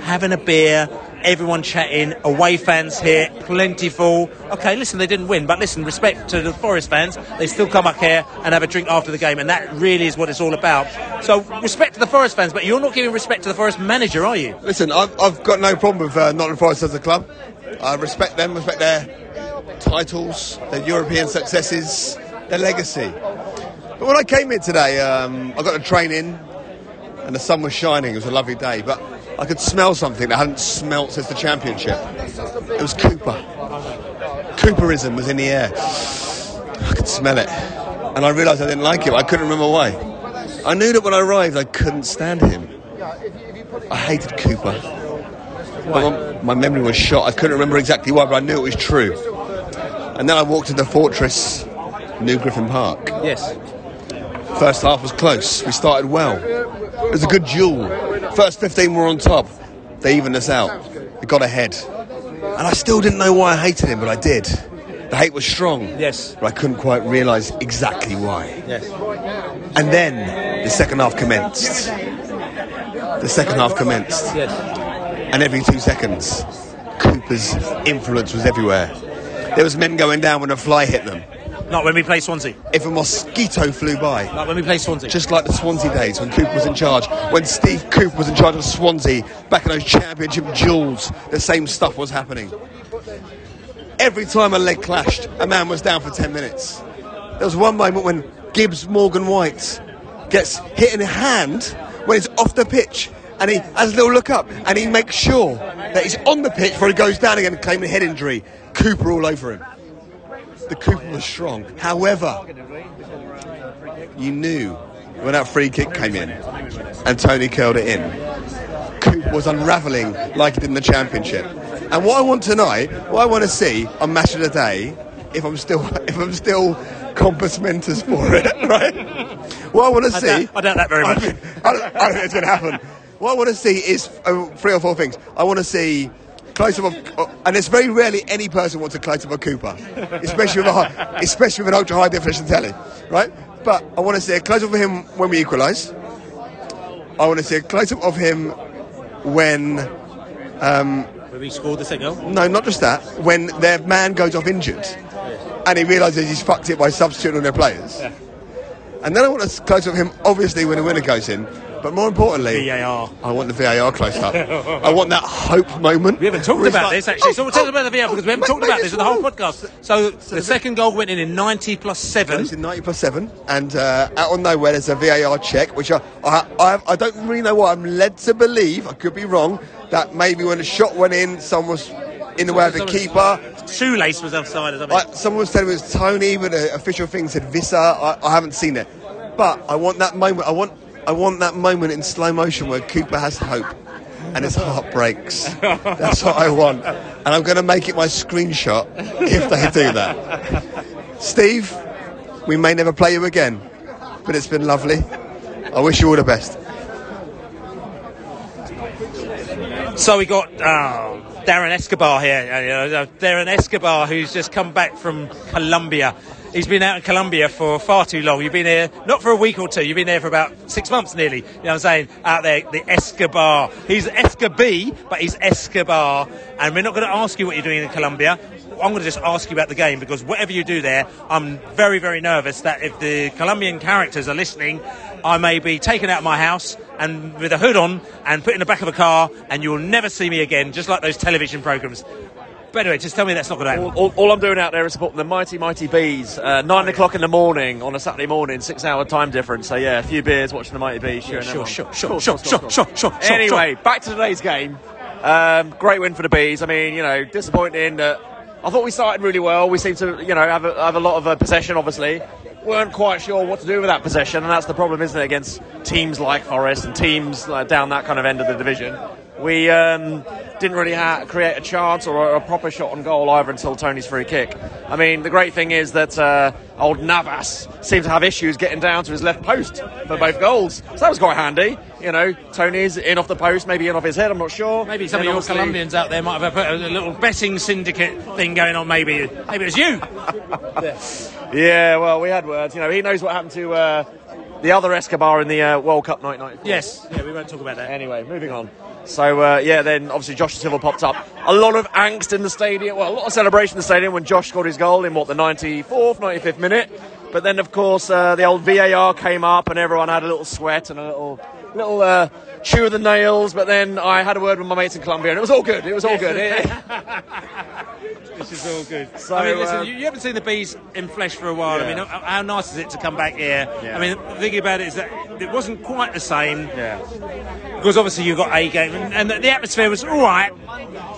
having a beer, everyone chatting, away fans here, plentiful. Okay, listen, they didn't win, but listen, respect to the Forest fans. They still come up here and have a drink after the game, and that really is what it's all about. So, respect to the Forest fans, but you're not giving respect to the Forest manager, are you? Listen, I've, I've got no problem with uh, Nottingham Forest as a club. I respect them, respect their titles, their European successes, their legacy. But when I came here today, um, I got to train in, and the sun was shining. It was a lovely day, but I could smell something that I hadn't smelt since the championship. It was Cooper. Cooperism was in the air. I could smell it, and I realised I didn't like him. I couldn't remember why. I knew that when I arrived, I couldn't stand him. I hated Cooper. But my, my memory was shot. I couldn't remember exactly why, but I knew it was true. And then I walked into Fortress, New Griffin Park. Yes. First half was close. We started well. It was a good duel. First 15 were on top. They evened us out. We got ahead. And I still didn't know why I hated him, but I did. The hate was strong. Yes. But I couldn't quite realise exactly why. Yes. And then the second half commenced. The second half commenced. Yes. And every two seconds, Cooper's influence was everywhere. There was men going down when a fly hit them. Not when we play Swansea. If a mosquito flew by. Like when we play Swansea. Just like the Swansea days when Cooper was in charge. When Steve Cooper was in charge of Swansea back in those championship duels, the same stuff was happening. Every time a leg clashed, a man was down for 10 minutes. There was one moment when Gibbs Morgan White gets hit in the hand when he's off the pitch and he has a little look up and he makes sure that he's on the pitch before he goes down again claiming a head injury. Cooper all over him. The Cooper was strong. However, you knew when that free kick came in and Toney curled it in, Cooper was unravelling like he did in the championship. And what I want tonight, what I want to see on Match of the Day, if I'm still if I'm still compos mentis for it, right? What I want to I see, doubt- I doubt that very much. I, I, I think it's going to happen. What I want to see is uh, three or four things. I want to see close up, of, uh, and it's very rarely any person wants a close up of Cooper, especially with a high, especially with an ultra high definition telly, right? But I want to see a close up of him when we equalise. I want to see a close up of him when. Um, When we scored the second goal. no, not just that. When their man goes off injured, and he realises he's fucked it by substituting on their players. And then I want a close up of him, obviously, when the winner goes in. But more importantly, VAR. I want the VAR close up. I want that hope moment. We haven't talked about like, this actually. so oh, we'll tell oh, us about the VAR because we haven't talked about this in the whole podcast. So, the second goal went in in 90 plus It 7. was in 90 plus 7, and uh, out on nowhere there's a VAR check, which I, I, I, I don't really know what I'm led to believe, I could be wrong, that maybe when the shot went in, someone was in the way of the keeper. Shoelace was offside or something. I, someone was telling me it was Toney, but the official thing said Wissa. I, I haven't seen it, but I want that moment. I want I want that moment in slow motion where Cooper has hope and his heart breaks. That's what I want, and I'm going to make it my screenshot if they do that. Steve, we may never play you again, but it's been lovely. I wish you all the best. So we got oh, Darren Escobar here. uh, Darren Escobar, who's just come back from Colombia. He's been out in Colombia for far too long. You've been here not for a week or two. You've been there for about six months nearly. You know what I'm saying? Out there, the Escobar. He's Escobar, but he's Escobar. And we're not going to ask you what you're doing in Colombia. I'm going to just ask you about the game because whatever you do there, I'm very, very nervous that if the Colombian characters are listening, I may be taken out of my house and with a hood on and put in the back of a car, and you'll never see me again, just like those television programs. But anyway, just tell me that's not going to happen. All, all I'm doing out there is supporting the mighty, mighty bees. Uh, nine o'clock in the morning on a Saturday morning, six hour time difference. So yeah, a few beers, watching the mighty bees. cheering sure, sure, sure, sure, sure, sure, sure, sure, Anyway, back to today's game. Um, great win for the bees. I mean, you know, disappointing that. I thought we started really well. We seemed to, you know, have a, have a lot of uh, possession. Obviously, We weren't quite sure what to do with that possession, and that's the problem, isn't it, against teams like Forest and teams uh, down that kind of end of the division. We um, didn't really ha- create a chance or a, a proper shot on goal either until Toney's free kick. I mean, the great thing is that uh, old Navas seemed to have issues getting down to his left post for both goals, so that was quite handy. You know, Toney's in off the post, maybe in off his head. I'm not sure. Maybe some Then of your Colombians out there might have put a little betting syndicate thing going on. Maybe, maybe it was you. Yeah, well, we had words. You know, he knows what happened to uh, the other Escobar in the uh, World Cup 1994. Yes, yeah, we won't talk about that. Anyway, moving on. So uh, yeah, then obviously Josh Silva popped up. A lot of angst in the stadium. Well, a lot of celebration in the stadium when Josh scored his goal in what the 94th, 95th minute. But then of course uh, the old VAR came up and everyone had a little sweat and a little little uh, chew of the nails. But then I had a word with my mates in Colombia and it was all good. It was all good. This is all good. So, I mean, listen, um, you, you haven't seen the bees in flesh for a while. I mean, how, how nice is it to come back here? Yeah. I mean, the thing about it is that it wasn't quite the same. Yeah. Because obviously you got a game, and, and the, the atmosphere was all right,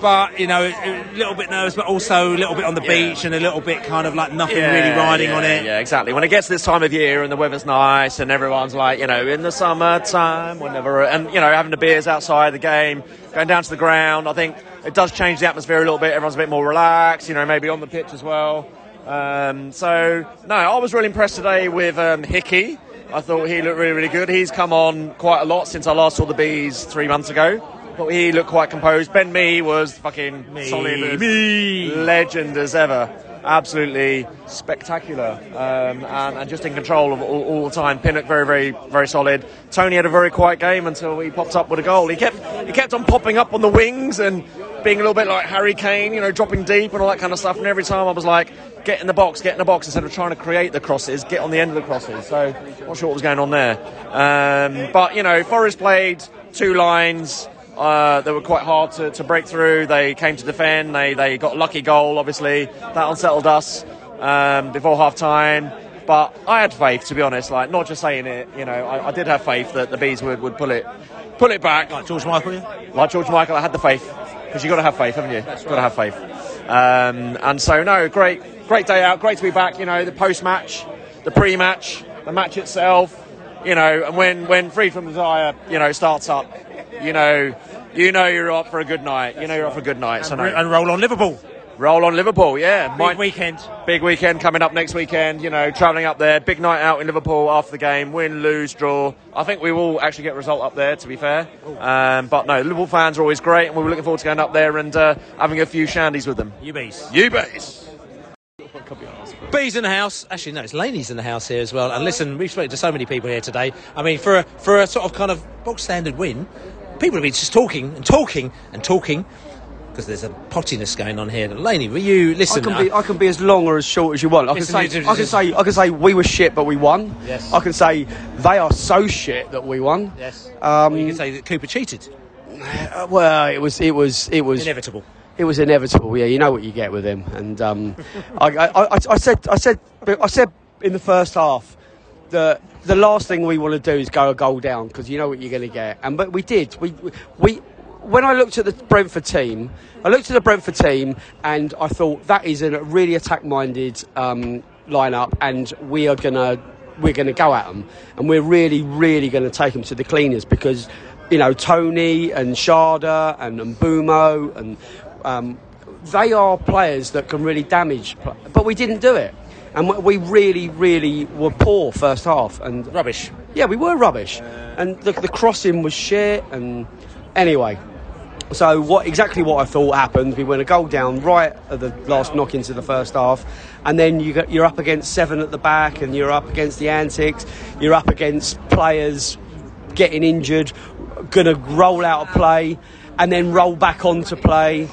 but you know, a little bit nervous, but also a little bit on the beach and a little bit kind of like nothing really riding yeah, on it. Yeah, exactly. When it gets this time of year and the weather's nice and everyone's like, you know, in the summertime, whenever, and you know, having the beers outside the game, going down to the ground, I think it does change the atmosphere a little bit. Everyone's a bit more relaxed, you know, maybe on the pitch as well. Um, so no, I was really impressed today with um, Hickey. I thought he looked really, really good. He's come on quite a lot since I last saw the bees three months ago. Thought he looked quite composed. Ben Mee was fucking solid, as- legend as ever. Absolutely spectacular, um, and, and just in control of all, all the time. Pinnock very, very, very solid. Toney had a very quiet game until he popped up with a goal. He kept, he kept on popping up on the wings and being a little bit like Harry Kane, you know, dropping deep and all that kind of stuff. And every time I was like, get in the box, get in the box, instead of trying to create the crosses, get on the end of the crosses. So, not sure what was going on there. Um, but you know, Forest played two lines. Uh, they were quite hard to, to break through. They came to defend. They, they got a lucky goal, obviously. That unsettled us um, before half time. But I had faith, to be honest. Like, not just saying it, you know, I, I did have faith that the Bees would, would pull it pull it back. Like George Michael, yeah? Like George Michael, I had the faith. Because you've got to have faith, haven't you? You've got to have faith. Um, and so, no, great, great day out. Great to be back. You know, the post match, the pre match, the match itself. You know, and when, when Freed from Desire, you know, starts up, you know, you know you're up for a good night. You know you're up for a good night. So And, no. and roll on Liverpool. Roll on Liverpool, yeah. Big Might- weekend. Big weekend coming up next weekend. You know, travelling up there. Big night out in Liverpool after the game. Win, lose, draw. I think we will actually get a result up there. To be fair, um, but no, Liverpool fans are always great, and we were looking forward to going up there and uh, having a few shandies with them. You bees. You bees. Bees in the house. Actually, no, it's Laney's in the house here as well. And listen, we've spoken to so many people here today. I mean, for a, for a sort of kind of box standard win, people have been just talking and talking and talking because there's a pottiness going on here. Laney, were you listen? I can be I can be as long or as short as you want. I can say I can say I can say we were shit but we won. Yes. I can say they are so shit that we won. Yes. Um, you can say that Cooper cheated. uh, well, it was it was it was Inevitable. It was inevitable. Yeah, you know what you get with him. And um, I, I, I, I said I said I said in the first half that the last thing we want to do is go a goal down because you know what you're going to get. And but we did. We we when I looked at the Brentford team, I looked at the Brentford team and I thought that is a really attack-minded um, lineup, and we are gonna we're gonna go at them, and we're really really going to take them to the cleaners because you know Toney and Schade and, and Mbeumo and um, they are players that can really damage, but we didn't do it. And we- we really, really were poor first half and rubbish. Yeah, we were rubbish, and the, the crossing was shit. And anyway, so what exactly what I thought happened? We went a goal down right at the last knock into the first half, and then you got, you're up against seven at the back, and you're up against the antics. You're up against players getting injured, gonna roll out of play, and then roll back on to play.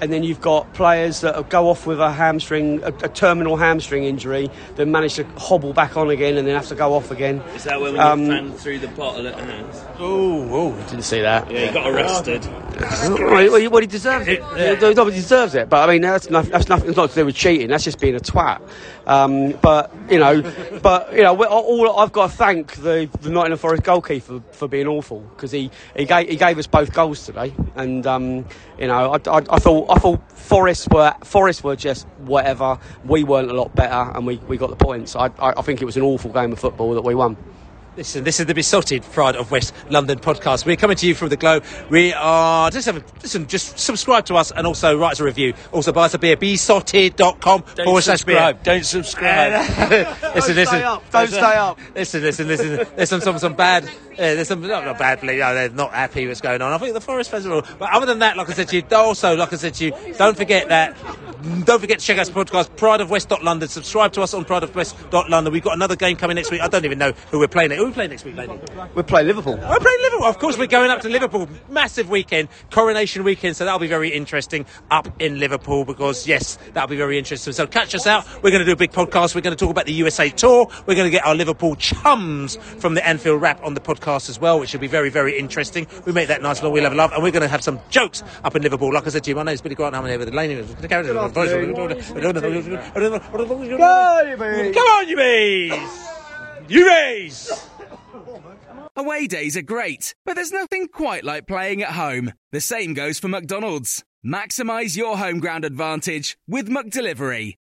And then you've got players that go off with a hamstring, a, a terminal hamstring injury, then manage to hobble back on again and then have to go off again. Is that when Um, you ran through the bottle at hands? Oh, oh, didn't see that. Yeah, he got arrested. Well, he, well, he deserves it. He he deserves it. But I mean, that's, nothing, that's nothing. It's not to do with cheating. That's just being a twat. Um, but you know, but you know, all I've got to thank the, the Nottingham Forest goalkeeper for being awful because he, he gave he gave us both goals today. And um, you know, I, I, I thought I thought Forest were Forest were just whatever. We weren't a lot better, and we, we got the points. I, I think it was an awful game of football that we won. Listen, this is the Beesotted Pride of West London podcast. We're coming to you from the Globe. We are just have a, listen, just subscribe to us and also write us a review. Also buy us a beer, beesotted.com forward slash beer. subscribe. Don't subscribe. listen, listen. stay up. Don't stay up. Listen, listen, listen. There's some, some, some bad. Uh, there's some not, not bad. You know, they're not happy what's going on. I think the Forest Festival. But other than that, like I said to you, also like I said to you, don't forget that Don't forget to check out the podcast, Pride of West London. Subscribe to us on Pride of West London. We've got another game coming next week. I don't even know who we're playing. Who are we playing next week, lady? We're playing Liverpool. We're playing Liverpool. Of course, we're going up to Liverpool. Massive weekend, coronation weekend. So that'll be very interesting up in Liverpool because, yes, that'll be very interesting. So catch us out. We're going to do a big podcast. We're going to talk about the USA tour. We're going to get our Liverpool chums from the Anfield Rap on the podcast as well, which will be very, very interesting. We make that nice little We'll have love. And we're going to have some jokes up in Liverpool. Like I said to you, my name's Billy Grant. I'm here with the lane. Come on, you bees! You bees! Away days are great, but there's nothing quite like playing at home. The same goes for McDonald's. Maximize your home ground advantage with McDelivery.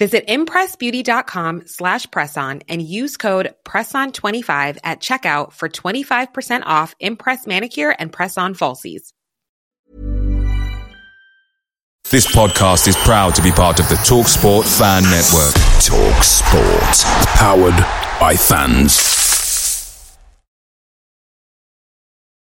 Visit impressbeauty.com slash presson and use code PRESSON25 at checkout for 25% off Impress Manicure and Press-On Falsies. This podcast is proud to be part of the TalkSport Fan Network. TalkSport. Powered by fans.